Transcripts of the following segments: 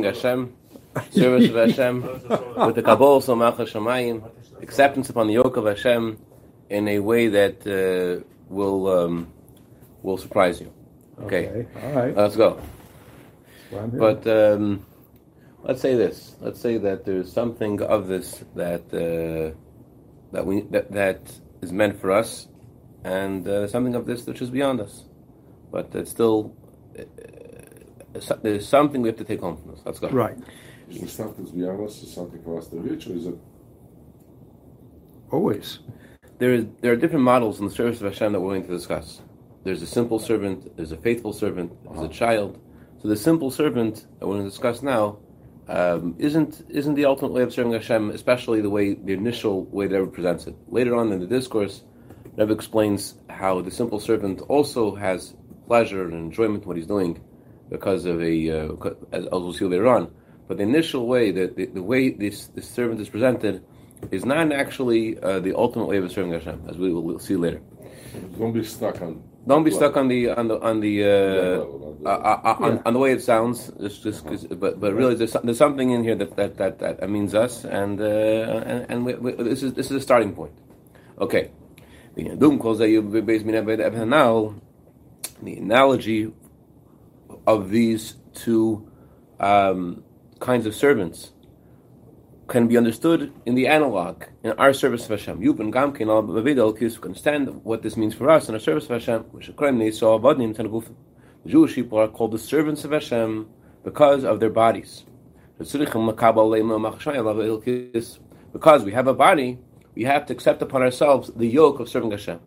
Hashem, service of Hashem, with the Kabbalah Malcha Shemayim, acceptance upon the yoke of Hashem in a way that uh, will um, will surprise you. Okay, Okay, all right. let's go. Well, I'm here. But um, let's say this. Let's say that there's something of this that uh, that we that, that is meant for us, and uh, something of this which is beyond us. But it's still uh, there's something we have to take home from this. Let's go. right. Is the stuff that's beyond us is something for us to reach, or is it Always. There is there are different models in the service of Hashem that we're going to discuss. There's a simple servant. There's a faithful servant. There's a child. So the simple servant that we're going to discuss now um, isn't isn't the ultimate way of serving Hashem, especially the way the initial way that Rebbe presents it. Later on in the discourse, Rebbe explains how the simple servant also has pleasure and enjoyment in what he's doing because of a uh, as as we'll see later on. But the initial way, the, the, the way this, this servant is presented, is not actually uh, the ultimate way of serving Hashem, as we will we'll see later. don't be stuck on? Don't be stuck on the on the on the uh, level, uh, uh, on, on the way it sounds. It's just, 'cause- but but really, there's, there's something in here that that that, that means us, and uh, and, and we, we, this is this is a starting point. Okay. The Yadum calls that you base me now. The analogy of these two um, kinds of servants can be understood in the analog in our service of Hashem. Yuban Gamkin al Bavidal Kis can understand what this means for us in our service of Hashem. which Neso Avadim Tanagufim. The Jewish people are called the servants of Hashem because of their bodies. Because we have a body, we have to accept upon ourselves the yoke of serving Hashem.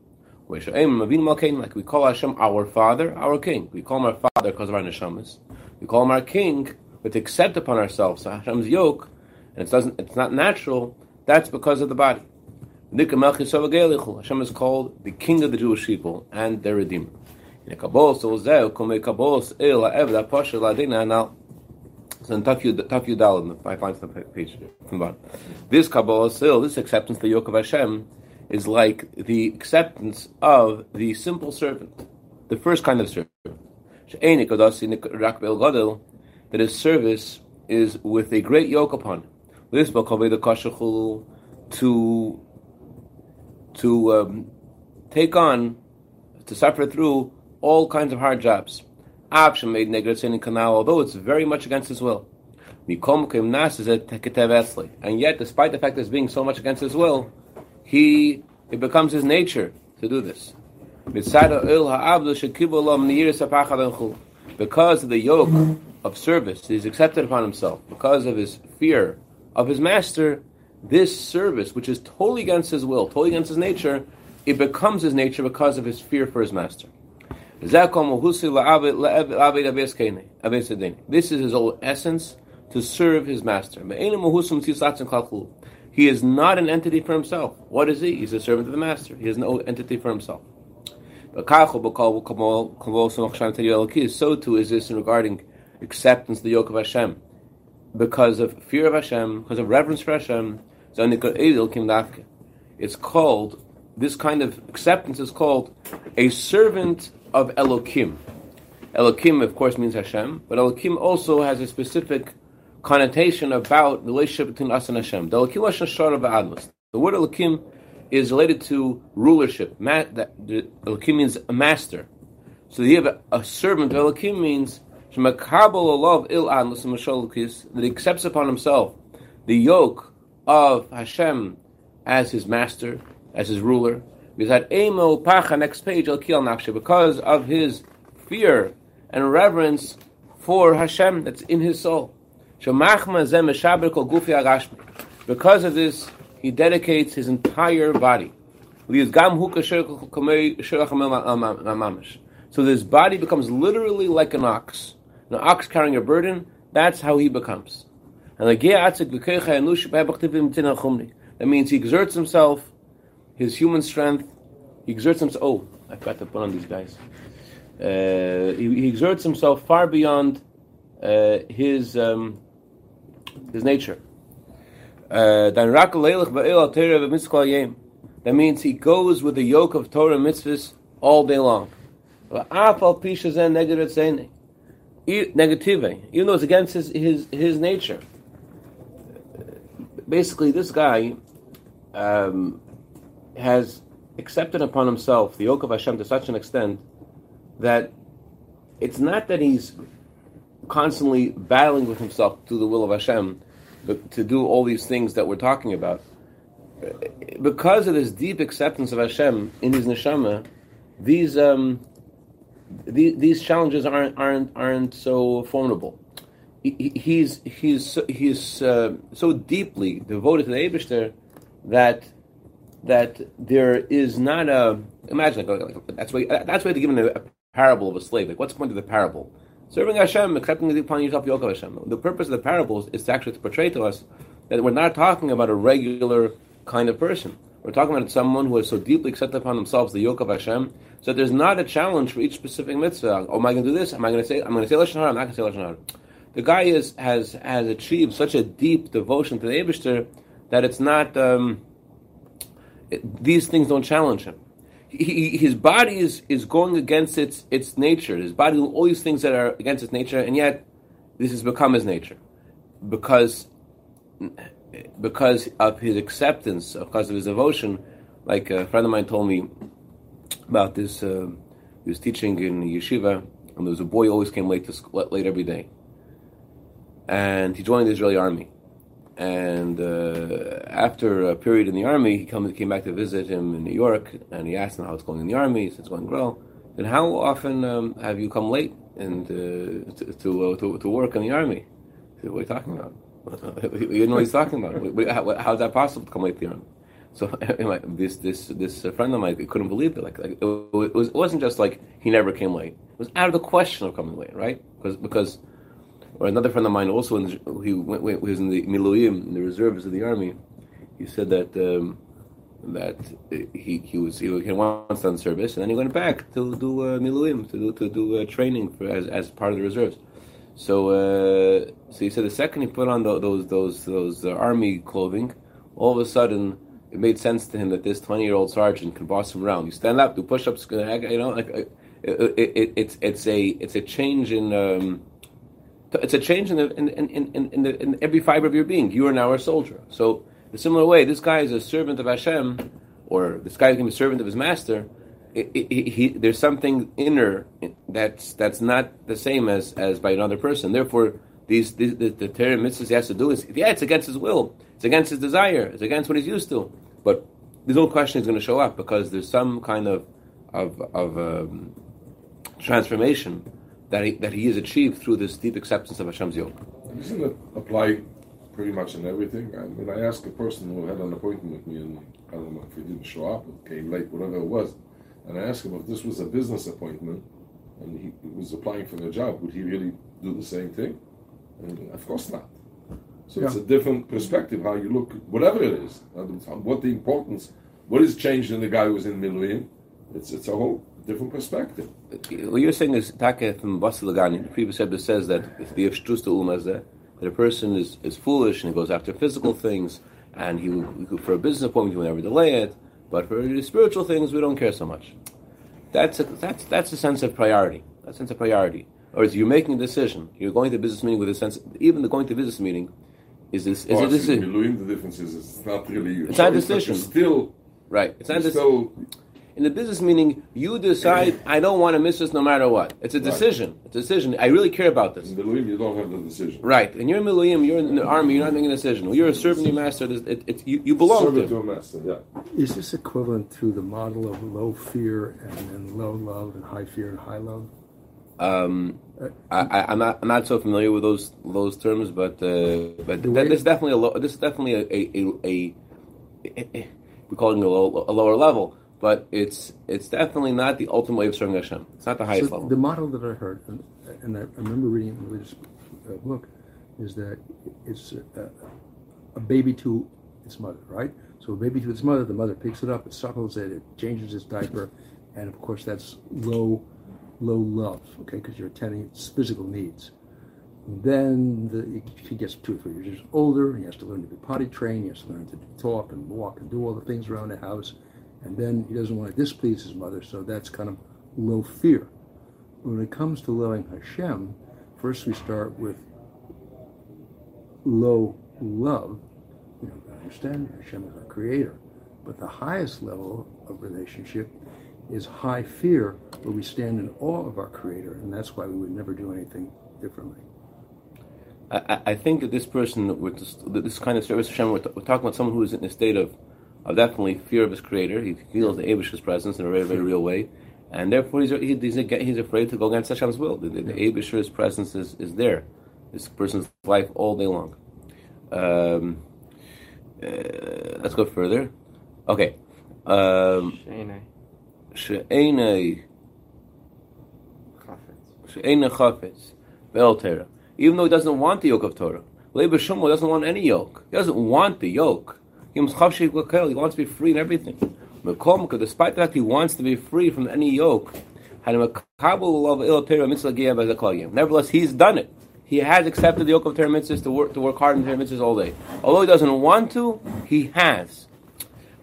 Like we call Hashem our Father, our King. We call him our Father because of our neshamas. We call him our King, but to accept upon ourselves Hashem's yoke, and it doesn't, it's not natural. That's because of the body. Hashem is called the King of the Jewish people and their Redeemer. So in Taf Yud Taf Yud Daled, five lines on the page from the bottom. This Kabbalah still, this acceptance, the yoke of Hashem, is like the acceptance of the simple servant, the first kind of servant. That his service is with a great yoke upon. This the to to um, take on, to suffer through all kinds of hard jobs. Avshem made Negret Canal, although it's very much against his will. And yet, despite the fact that it's being so much against his will, he it becomes his nature to do this. Because of the yoke of service he's accepted upon himself, because of his fear of his master, this service, which is totally against his will, totally against his nature, it becomes his nature because of his fear for his master. This is his whole essence to serve his master. He is not an entity for himself. What is he? He's a servant of the master. He is no entity for himself. So too is this in regarding acceptance of the yoke of Hashem. Because of fear of Hashem, because of reverence for Hashem, it's called, this kind of acceptance is called a servant of Elokim. Elokim, of course, means Hashem, but Elokim also has a specific connotation about the relationship between us and Hashem. The word Elokim is related to rulership. Ma- that, the Elokim means a master. So you have a, a servant. Elokim means that he accepts upon himself the yoke of Hashem as his master, as his ruler. Next page, because of his fear and reverence for Hashem that's in his soul. Because of this, he dedicates his entire body. So this body becomes literally like an ox. An ox carrying a burden, that's how he becomes. That means he exerts himself, his human strength, he exerts himself. Oh, I forgot to put on these guys. Uh, he, he exerts himself far beyond uh, his um, his nature. Uh, that means he goes with the yoke of Torah mitzvahs all day long. negative, even though it's against his, his, his nature. Basically, this guy um, has accepted upon himself the yoke of Hashem to such an extent that it's not that he's constantly battling with himself to the will of Hashem to do all these things that we're talking about. Because of this deep acceptance of Hashem in his neshama, these um, these, these challenges aren't aren't aren't so formidable. He, he's he's he's uh, so deeply devoted to the Eibushter that that there is not a imagine like, like, that's why that's why they're given a, a, parable of a slave. Like what's the point of the parable? Serving Hashem, accepting upon yourself yoke of Hashem. The purpose of the parables is to actually to portray to us that we're not talking about a regular kind of person. We're talking about someone who has so deeply accepted upon themselves the yoke of Hashem, so there's not a challenge for each specific mitzvah. Oh, am I going to do this? Am I going to say? I'm going to say lashon hara. I'm not going to say lashon hara. The guy is has has achieved such a deep devotion to the Eibushter that it's not. Um, it, these things don't challenge him. He, his body is, is going against its its nature. His body, all these things that are against its nature, and yet this has become his nature because because of his acceptance, because of his devotion. Like a friend of mine told me about this. Uh, he was teaching in yeshiva, and there was a boy who always came late to school, late every day, and he joined the Israeli army. And uh, after a period in the army, he come, came back to visit him in New York, and he asked him how it's going in the army. He said it's going well. And how often um, have you come late and uh, to to, uh, to, to work in the army? Said, what are you talking about? you know what he's talking about. How, how is that possible to come late to the army? So this this this friend of mine couldn't believe it. Like, like it, was, it wasn't just like he never came late. It was out of the question of coming late, right? Because because or another friend of mine also in he went, went, was in the Miluim, in the reserves of the army. He said that um, that he he was he, he once done service and then he went back to do uh, Miluim to do to do uh, training for, as as part of the reserves. So uh, so he said the second he put on the, those those those uh, army clothing, all of a sudden it made sense to him that this twenty year old sergeant can boss him around. You stand up, do push ups, you know, like uh, it, it, it's it's a it's a change in. Um, it's a change in, the, in, in, in, the, in every fiber of your being. You are now a soldier. So, in a similar way, this guy is a servant of Hashem, or this guy can be a servant of his master. It, it, he, there's something inner that's that's not the same as, as by another person. Therefore, these, these the, the Torah mitzvahs he has to do is yeah, it's against his will, it's against his desire, it's against what he's used to. But there's no question he's going to show up because there's some kind of of, of um, transformation that he, that he has achieved through this deep acceptance of Hashem's yoke. Doesn't it apply pretty much in everything? I mean, I asked a person who had an appointment with me, and I don't know if he didn't show up, or came late, whatever it was, and I asked him if this was a business appointment and he was applying for a job, would he really do the same thing? And of course not. So yeah. it's a different perspective how you look, whatever it is, um, what the importance, what is changed in the guy who was in Miluim. It's it's a whole different perspective. What you're saying is Taka from Basi Legani, the previous episode says that if the Yavshtusta Ulmazeh, that a person is, is foolish and he goes after physical things, and he, will for a business appointment he will never delay it, but for spiritual things we don't care so much. That's a, that's that's a sense of priority. That sense of priority. Or is you're making a decision. You're going to a business meeting with a sense. Even the going to a business meeting is this is oh, a decision. The difference is it's not really. It's not a decision. Still, right. It's not a still in the business meaning, you decide, I don't want to miss this no matter what. It's a decision. Right. It's a decision. I really care about this. In Miluim, you don't have the decision. Right. And you're in Miluim, you're in the army, you're not making a decision. Well, you're a servant of your master. It, it, you, you belong servant to. to a master, yeah. Is this equivalent to the model of low fear and then low love and high fear and high love? Um, I, am not I'm not so familiar with those those terms, but uh, but th- this is definitely a low, this is definitely a a, a, a, a we're calling it a, low, a lower level but it's it's definitely not the ultimate way of serving Hashem. It's not the highest so level. The model that I heard, and, and I remember reading in the religious uh, book, is that it's a, a, baby to its mother, right? So a baby to its mother, the mother picks it up, it suckles it, it changes its diaper, and of course that's low, low love, okay, because you're attending its physical needs. then the, he gets two or three years older, he has to learn to be potty trained, he has to learn to talk and walk and do all the things around the house and then he doesn't want to displease his mother, so that's kind of low fear. When it comes to loving Hashem, first we start with low love. You know, understand Hashem is our creator. But the highest level of relationship is high fear, where we stand in awe of our creator, and that's why we would never do anything differently. I, I think that this person with this, kind of service Hashem, we're, we're, talking about someone who is in a state of, of definitely fear of his creator. He feels the Abish's presence in a very, very real way. And therefore, he's, he, he's, he's afraid to go against Hashem's will. The, the, the Abish's presence is, is there. This person's life all day long. Um, uh, let's go further. Okay. Um, She'enei. She'enei chafetz. Be'el Torah. Even though he doesn't want the yoke of Torah. Shumo doesn't want any yoke. He doesn't want the yoke. He wants to be free in everything. Despite the fact he wants to be free from any yoke, nevertheless, he's done it. He has accepted the yoke of Torah mitzvahs to work, to work hard in Torah mitzvahs all day. Although he doesn't want to, he has.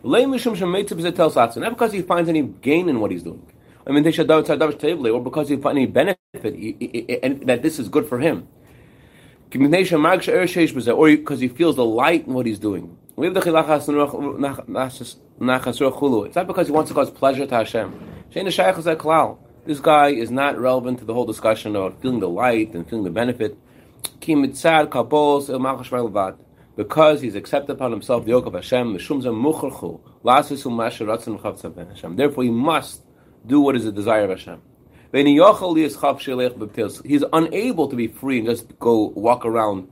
Not because he finds any gain in what he's doing. I mean, they should or because he finds any benefit, and that this is good for him. Or because he feels the light in what he's doing. It's not because he wants to cause pleasure to Hashem. This guy is not relevant to the whole discussion about feeling the light and feeling the benefit. Because he's accepted upon himself the yoke of Hashem, therefore he must do what is the desire of Hashem. He's unable to be free and just go walk around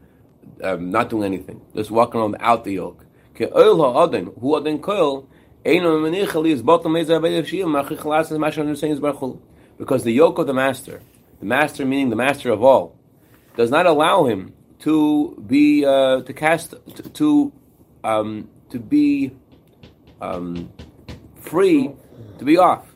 um, not doing anything, just walk around without the yoke. Because the yoke of the master, the master meaning the master of all, does not allow him to be uh, to cast to to, um, to be um, free to be off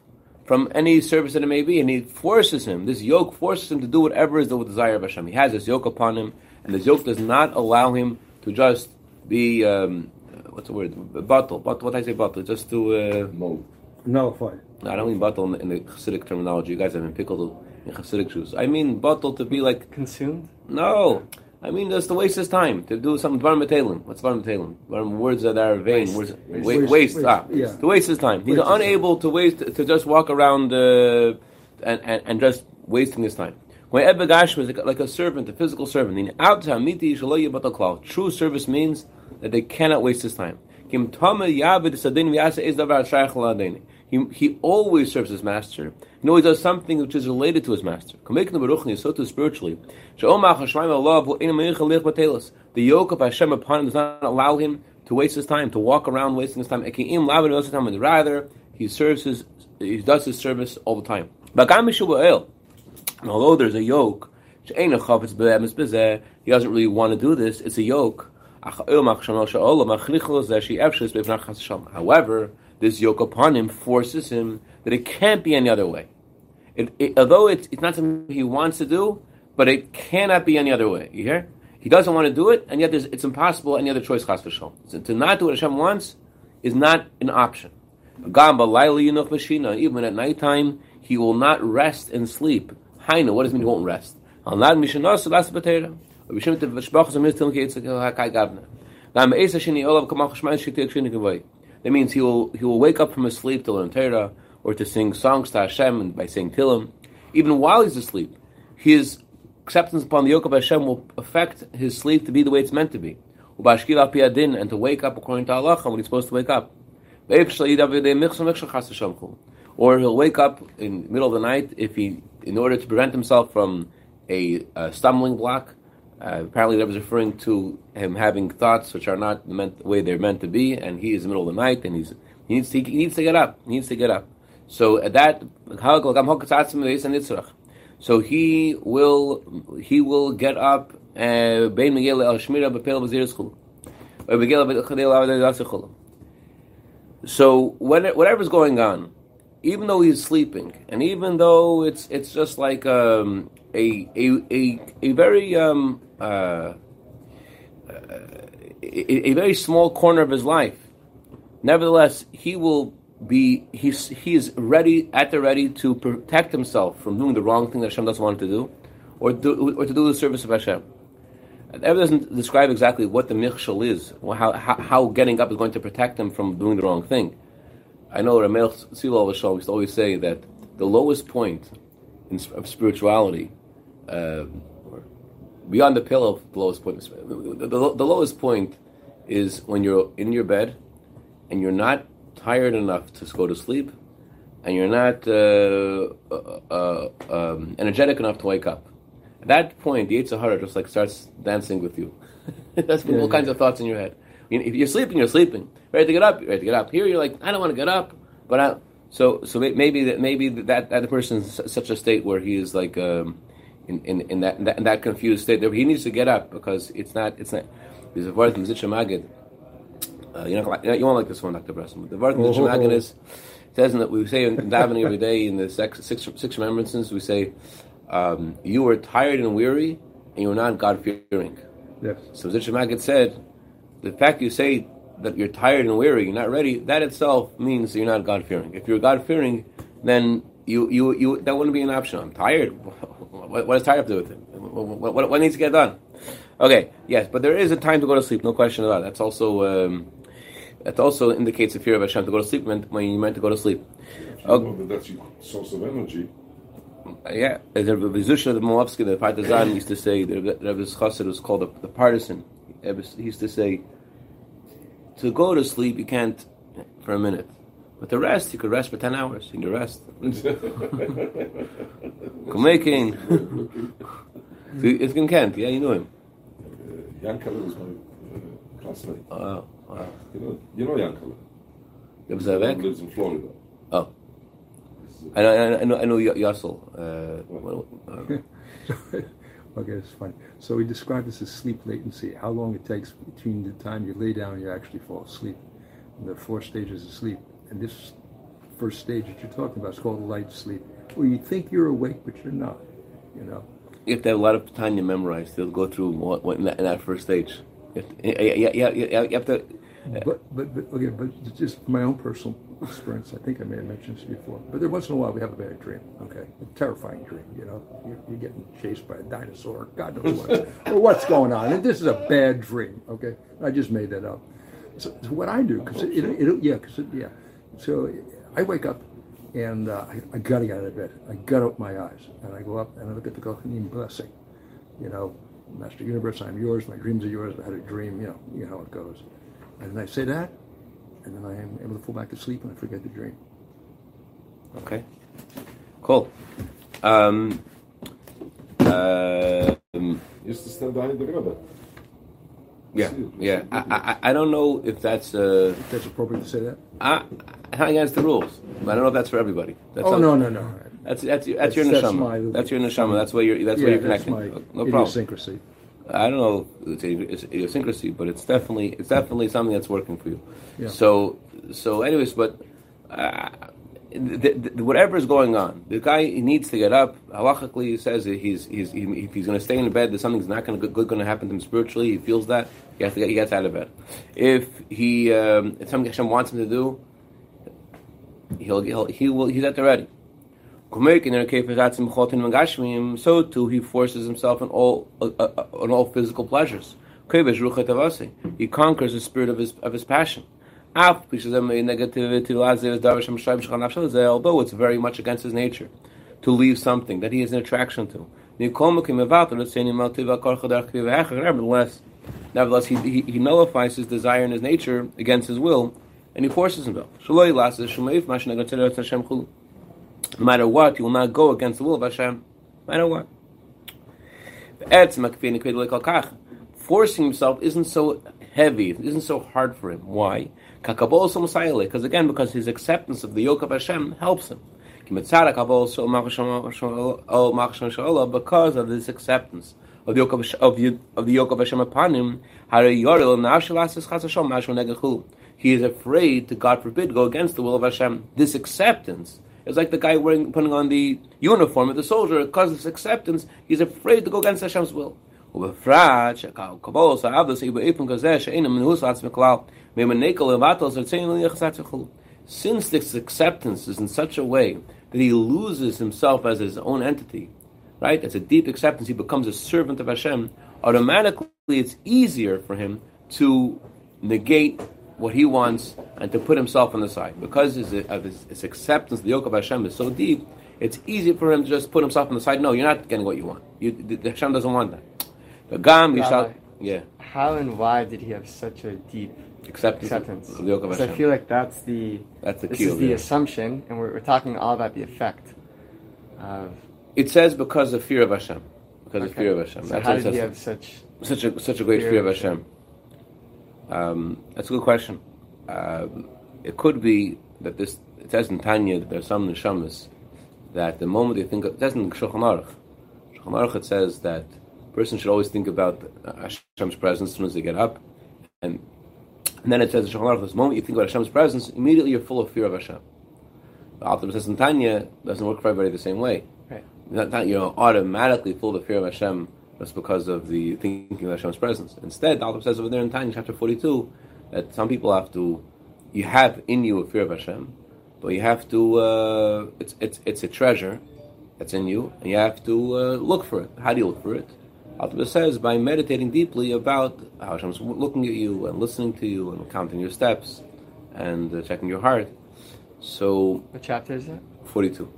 from any service that it may be, and he forces him. This yoke forces him to do whatever is the desire of Hashem. He has this yoke upon him, and this yoke does not allow him to just be um, what's the word? Bottle. But What I say bottle? Just to uh, mold. Nullify. No, I don't mean bottle in the, in the Hasidic terminology. You guys have been pickled in Hasidic Jews. I mean bottle to be like consumed. No, I mean just to waste his time to do some dvarim metalim. What's dvarim metalim? Words that are vain. Waste. Words, waste. waste. waste. waste. Ah, yeah. to waste his time. He's unable to waste to just walk around uh, and, and and just wasting his time. When Ebbegash was like a servant, a physical servant. the True service means that they cannot waste his time. He, he always serves his master. He always does something which is related to his master. So too spiritually. The yoke of Hashem upon him does not allow him to waste his time, to walk around wasting his time. Rather, he serves his, he does his service all the time. Although there's a yoke, he doesn't really want to do this. It's a yoke. However, this yoke upon him forces him that it can't be any other way. It, it, although it's, it's not something he wants to do, but it cannot be any other way. You hear? He doesn't want to do it, and yet it's impossible any other choice. Chas so to not do what Hashem wants is not an option. Even at nighttime, he will not rest and sleep. Haina, what does it mean he won't rest? That means he will he will wake up from his sleep to learn Torah or to sing songs to Hashem by saying Tilim. Even while he's asleep, his acceptance upon the yoke of Hashem will affect his sleep to be the way it's meant to be. And to wake up according to Allah when he's supposed to wake up. Or he'll wake up in the middle of the night if he, in order to prevent himself from a, a stumbling block. Uh, apparently, that was referring to him having thoughts which are not meant the way they're meant to be, and he is in the middle of the night, and he's he needs to, he needs to get up. He needs to get up. So at that, so he will he will get up. Uh, so when whatever's going on, even though he's sleeping, and even though it's it's just like um, a, a a a very um, uh, a, a very small corner of his life, nevertheless he will be he's he is ready at the ready to protect himself from doing the wrong thing that Hashem doesn't want him to do, or do, or to do the service of Hashem. Ever doesn't describe exactly what the michshel is, how, how, how getting up is going to protect him from doing the wrong thing. I know Ramelch Silo used to always say that the lowest point in, of spirituality, uh, beyond the pillow, the lowest point, the, the, the lowest point is when you're in your bed and you're not tired enough to go to sleep, and you're not uh, uh, uh, um, energetic enough to wake up. At that point, the Yetzer Hara just like starts dancing with you. That's yeah, all yeah. kinds of thoughts in your head. If you're sleeping, you're sleeping. Ready to get up, ready to get up. Here, you're like, I don't want to get up, but I, so so maybe that maybe that that person's such a state where he is like um, in, in, in, that, in, that, in that confused state that he needs to get up because it's not it's not. There's a word from Zitcha Magid. Uh, you know, you won't like this one, Dr. Bresson. The word from Zitcha Magid is says that we say in davening every day in the six six, six remembrances we say um, you were tired and weary and you were not God fearing. Yes. So Zitcha Magid said the fact you say that you're tired and weary, you're not ready, that itself means you're not God fearing. If you're God fearing, then you, you, you, that wouldn't be an option. I'm tired. what, what does tired have to do with it? What, what, what, needs to get done? Okay, yes, but there is a time to go to sleep, no question about it. That's also, um, that also indicates the fear of Hashem to go to sleep when, when you're meant to go to sleep. Okay. that that's your source of energy. Yeah, the Vizusha the Moavsky, the partisan, used to say, the Rebbe Chassid was called the, the partisan. He used to say, to go to sleep, you can't for a minute. But the rest, you could rest for 10 hours. You can rest. making. It's in Kent, yeah, you know him. Uh, Yankele was my classmate. Oh, wow. You know, you know Yankele? He lives in Florida. Oh. I know, I know, I know Yassel. Uh, well, uh, Okay, it's funny. So we describe this as sleep latency, how long it takes between the time you lay down and you actually fall asleep. And there are four stages of sleep. And this first stage that you're talking about is called light sleep, where you think you're awake, but you're not, you know. You have to have a lot of time to memorize to go through what, in, that, first stage. You have to but, but, but, okay, but just my own personal experience, I think I may have mentioned this before, but every once in a while we have a bad dream, okay? A terrifying dream, you know? You're, you're getting chased by a dinosaur, God knows what, or what's going on. And this is a bad dream, okay? I just made that up. So, so what I do, because it, it, it, yeah, because yeah. So I wake up and uh, I, I got to get out of bed. I got to open my eyes and I go up and I look at the Kohanim blessing. You know, Master Universe, I'm yours, my dreams are yours, I had a dream, you know, you know how it goes. And I say that, and then I am able to fall back to sleep and I forget the dream. Okay. Cool. Um, uh, um, used to stand behind the Rebbe. Yeah, yeah. I, I, I don't know if that's uh, if that's appropriate to say that. I, against the rules. I don't know if that's for everybody. That's oh no, no, no. That's that's, that's, that's your neshama. That's, that's, your neshama. That's where you're. That's yeah, where you're connecting. My no problem. Idiosyncrasy. I don't know it's, it's idiosyncrasy, but it's definitely it's definitely something that's working for you. Yeah. So so anyways, but uh, the, the, whatever is going on, the guy he needs to get up. Halachically, he says he's he's he, if he's going to stay in bed, there's something's not going to good going to happen to him spiritually. He feels that he has to get he gets out of bed. If he um, if something Hashem wants him to do, he'll, he'll he will he's at the ready so too he forces himself on all uh, uh, on all physical pleasures. He conquers the spirit of his of his passion. Although it's very much against his nature to leave something that he has an attraction to. Nevertheless, nevertheless he, he, he nullifies his desire and his nature against his will, and he forces himself no matter what, you will not go against the will of Hashem, no matter what. Forcing himself isn't so heavy, it isn't so hard for him. Why? Because again, because his acceptance of the yoke of Hashem helps him. Because of this acceptance of the yoke of, of, the, of the yoke of Hashem upon him, he is afraid to, God forbid, go against the will of Hashem. This acceptance it's like the guy wearing putting on the uniform of the soldier because of acceptance. He's afraid to go against Hashem's will. Since this acceptance is in such a way that he loses himself as his own entity, right? It's a deep acceptance. He becomes a servant of Hashem. Automatically, it's easier for him to negate what he wants and to put himself on the side. Because his, of his, his acceptance, the yoke of Hashem is so deep, it's easy for him to just put himself on the side. No, you're not getting what you want. You, the, the Hashem doesn't want that. The Gam, Rabbi, yeah. How and why did he have such a deep Acceptance, acceptance? of the yoke of Because I feel like that's the That's the this key is the it. assumption, and we're, we're talking all about the effect of. It says because of fear of Hashem. Because of fear of Hashem. So That's how did he have such? such a such a great Fear fear, of of Hashem? Um, that's a good question. Um, it could be that this. It says in Tanya that there's some neshamas that the moment they think of, it says in Shulchan Aruch. Shulchan Aruch it says that a person should always think about Hashem's presence as soon as they get up, and and then it says in Shulchan Aruch, this moment you think about Hashem's presence, immediately you're full of fear of Hashem. The Alter says in Tanya doesn't work for everybody the same way. Right. Not, not you're automatically full of fear of Hashem just because of the thinking of Hashem's presence. Instead, the Alter says over there in Tanya chapter 42 that some people have to, you have in you a fear of Hashem, but you have to, uh, it's, it's, it's a treasure that's in you, and you have to uh, look for it. How do you look for it? Alter says by meditating deeply about how Hashem's looking at you and listening to you and counting your steps and uh, checking your heart. So What chapter is that? 42.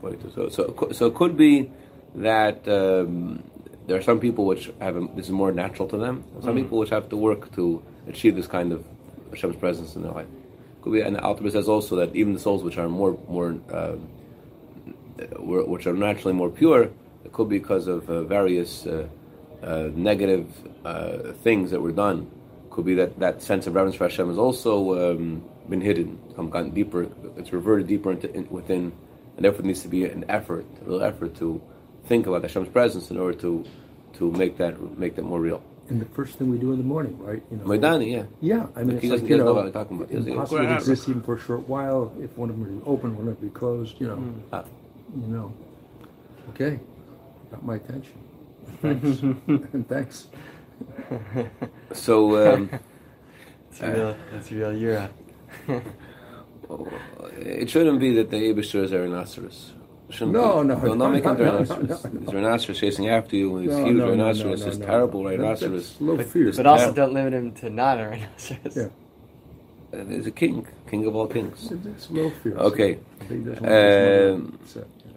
42. So, so, so it could be that um, there are some people which have a, this is more natural to them. Some people which have to work to achieve this kind of Hashem's presence in their life. Could be, and the Alter says also that even the souls which are more more were- which are naturally more pure, it could be because of uh, various uh, uh, negative uh, things that were done. Could be that that sense of reverence for Hashem has also um, been hidden, come gone deeper. It's reverted deeper into in, within, and therefore there needs to be an effort, a real effort to think about Hashem's presence in order to to make that make that more real. And the first thing we do in the morning, right? You know, Modeh Ani, yeah. Yeah, I mean, He it's doesn't- like, he you know know, what I'm talking about. He doesn't- impossible to exist even for a short while. If one of them is open, one of them be closed, you know. Ah. You know. Okay. Got my attention. Thanks. and thanks. So um, It's real. It's real. You're it shouldn't be that the Abishur is a rhinoceros. It shouldn't No, be. no, Don't, no, don't make him no, a no, rhinoceros. no, no, no. He's rhinoceros chasing after you with these No, huge no, no, no, rhinoceros, no, this no, terrible no. rhinoceros. That's low but, fear. but also terrible. don't limit him to not a rhinoceros. Yeah. Uh, He's a king, king of all kings. It's, it's low fear. Okay. I think that's one of those Um, modern set, you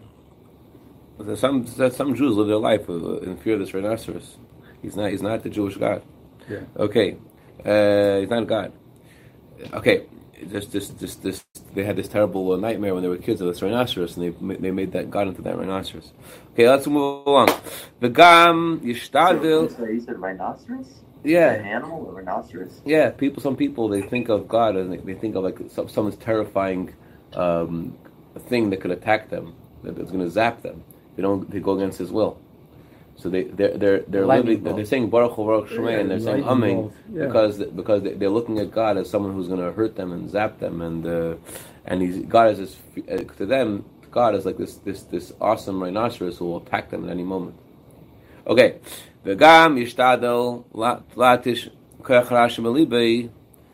know. There's Some there's some Jews live their life uh, in fear of this rhinoceros. He's not. He's not the Jewish God. Yeah. Okay, uh, he's not God. Okay, this this this this they had this terrible uh, nightmare when they were kids of this rhinoceros, and they they made that God into that rhinoceros. Okay, let's move along. The gam yishtadil. So you said rhinoceros? An Yeah, animal, a rhinoceros? yeah. People, some people, they think of God and they, they think of like some, someone's terrifying um, thing that could attack them, that is going to zap them. They don't. They go against His will. So they they're they're they're Lightning living, they're saying Baruch Hu Baruch Shemay and they're saying humming yeah. because because they- they're looking at God as someone who's going to hurt them and zap them and uh, and he's God is this, uh, to them God is like this this this awesome rhinoceros who will attack them at any moment. Okay, the gam yishtadel la- latish rashim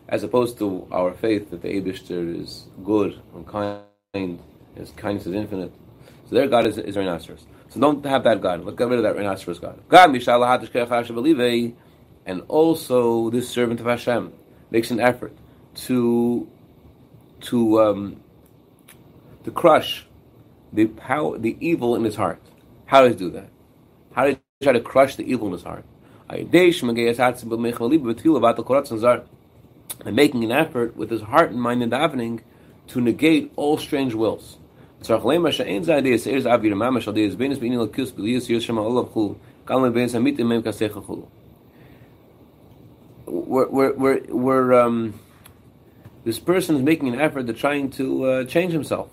as opposed to our faith that the Abishter is good and kind, his kindness is infinite. So their God is, is rhinoceros. So don't have that God. Let's get rid of that rhinoceros God. Alibei, and also this servant of Hashem makes an effort to to um, to crush the power, the evil in his heart. How does he do that? How does he try to crush the evil in his heart? And making an effort with his heart and mind and davening to negate all strange wills. We're, we're, we're, we're, um, this person is making an effort to trying to uh, change himself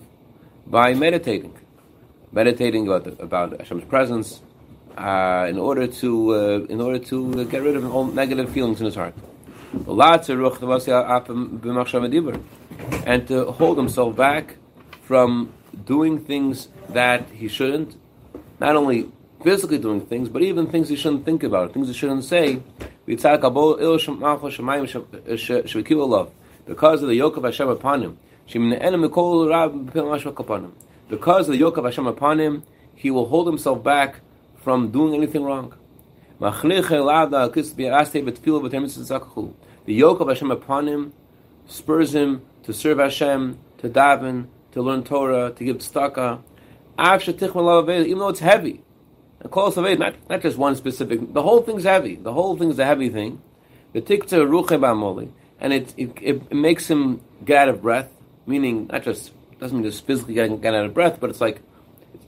by meditating, meditating about the, about Hashem's presence, uh, in order to uh, in order to uh, get rid of all negative feelings in his heart, and to hold himself back from doing things that he shouldn't, not only physically doing things, but even things he shouldn't think about, things he shouldn't say. Because of the yoke of Hashem upon him. Because of the yoke of Hashem upon him, he will hold himself back from doing anything wrong. The yoke of Hashem upon him spurs him to serve Hashem, to daven, to learn Torah, to give tzedakah. Even though it's heavy, not, not just one specific. The whole thing's heavy. The whole thing's a heavy thing. The tikta ruche and it, it, it makes him get out of breath. Meaning, not just doesn't mean just physically getting get out of breath, but it's like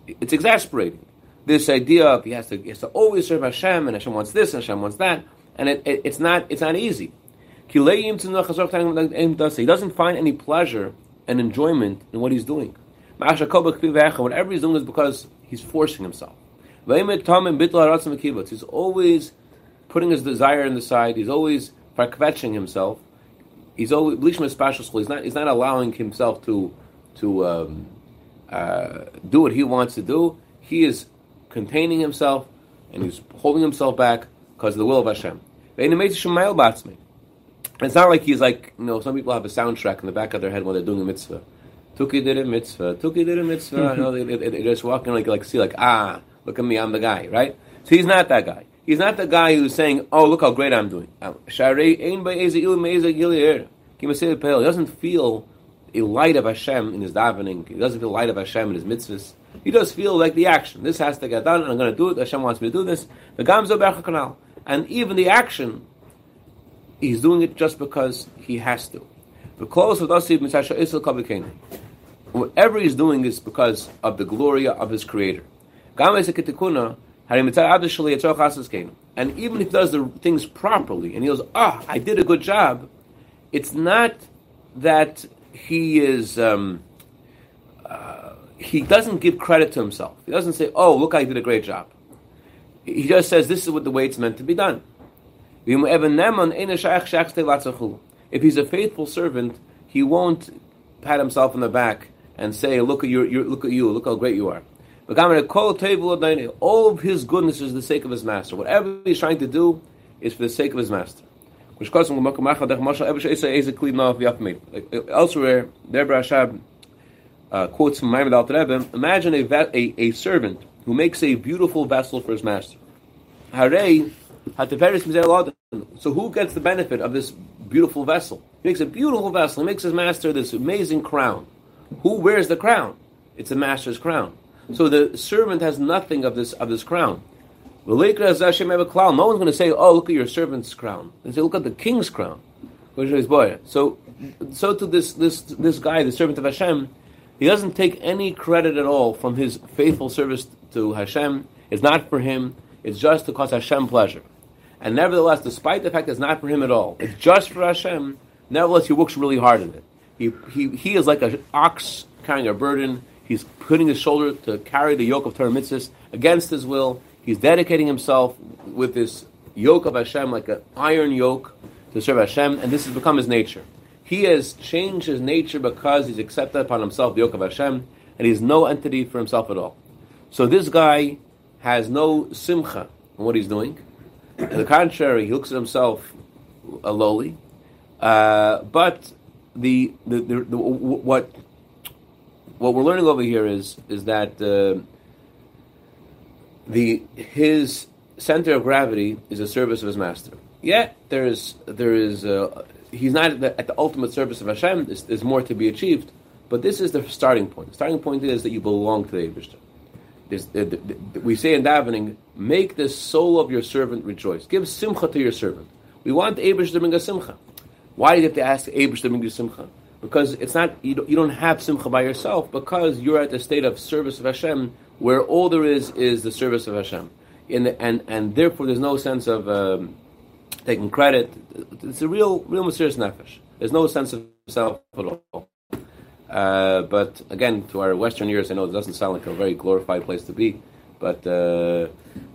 it's exasperating. This idea of he has to he has to always serve Hashem, and Hashem wants this, and Hashem wants that, and it, it, it's not it's not easy. He doesn't find any pleasure and enjoyment in what he's doing. Whatever he's doing is because he's forcing himself. He's always putting his desire in the side. He's always kvetching himself. He's always He's not. He's not allowing himself to to um, uh, do what he wants to do. He is containing himself and he's holding himself back because of the will of Hashem. It's not like he's like you know. Some people have a soundtrack in the back of their head when they're doing a mitzvah. Tuki did a mitzvah. Tuki did a mitzvah. you know, they, they, they're just walking like like see like ah look at me I'm the guy right. So he's not that guy. He's not the guy who's saying oh look how great I'm doing. He doesn't feel a light of Hashem in his davening. He doesn't feel light of Hashem in his mitzvahs. He does feel like the action. This has to get done, and I'm going to do it. Hashem wants me to do this. The gamzo and even the action, he's doing it just because he has to. Whatever he's doing is because of the glory of his Creator. And even if he does the things properly, and he goes, "Ah, I did a good job," it's not that he is um, uh, he doesn't give credit to himself. He doesn't say, "Oh, look, I did a great job." He just says, "This is what the way it's meant to be done." If he's a faithful servant, he won't pat himself on the back and say, "Look at you! Look at you! Look how great you are." All of his goodness is the sake of his master. Whatever he's trying to do is for the sake of his master. Elsewhere, there Rashab uh, quotes from Maimon Al Rebbe, imagine a, a, a, servant who makes a beautiful vessel for his master. So who gets the benefit of this beautiful vessel? He makes a beautiful vessel. He makes his master this amazing crown. Who wears the crown? It's the master's crown. So the servant has nothing of this of this crown. No one's going to say, "Oh, look at your servant's crown." They say, "Look at the king's crown." So, so to this this this guy, the servant of Hashem, he doesn't take any credit at all from his faithful service to Hashem. It's not for him. It's just to cause Hashem pleasure. And nevertheless, despite the fact that it's not for him at all, it's just for Hashem. Nevertheless, he works really hard in it. He he, he is like an ox carrying a burden. He's putting his shoulder to carry the yoke of Torah mitzvahs against his will He's dedicating himself with this yoke of Hashem, like an iron yoke, to serve Hashem, and this has become his nature. He has changed his nature because he's accepted upon himself the yoke of Hashem, and he's no entity for himself at all. So this guy has no simcha in what he's doing. On the contrary, he looks at himself uh, lowly. Uh, but the, the, the, the, what what we're learning over here is is that uh, the his center of gravity is the service of his master. Yet there is there is uh, he's not at the, at the, ultimate service of Hashem. There's, there's, more to be achieved, but this is the starting point. The starting point is that you belong to the Eibushter. Uh, we say in davening, make the soul of your servant rejoice. Give simcha to your servant. We want Eibushter to bring a simcha. Why do you have to ask Eibushter to bring you simcha? Because it's not you don't, you don't have simcha by yourself because you're at the state of service of Hashem where all there is is the service of Hashem, the, and and therefore there's no sense of um, taking credit. It's a real real mesirus nefesh. There's no sense of self at all. Uh, but again, to our Western ears, I know it doesn't sound like a very glorified place to be. But uh,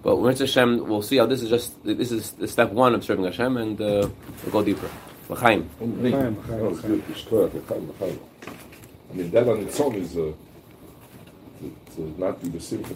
but when Hashem, we'll see how this is just this is step one of serving Hashem, and uh, we'll go deeper. L'chaim. I mean, that on its own is a to not be the simcha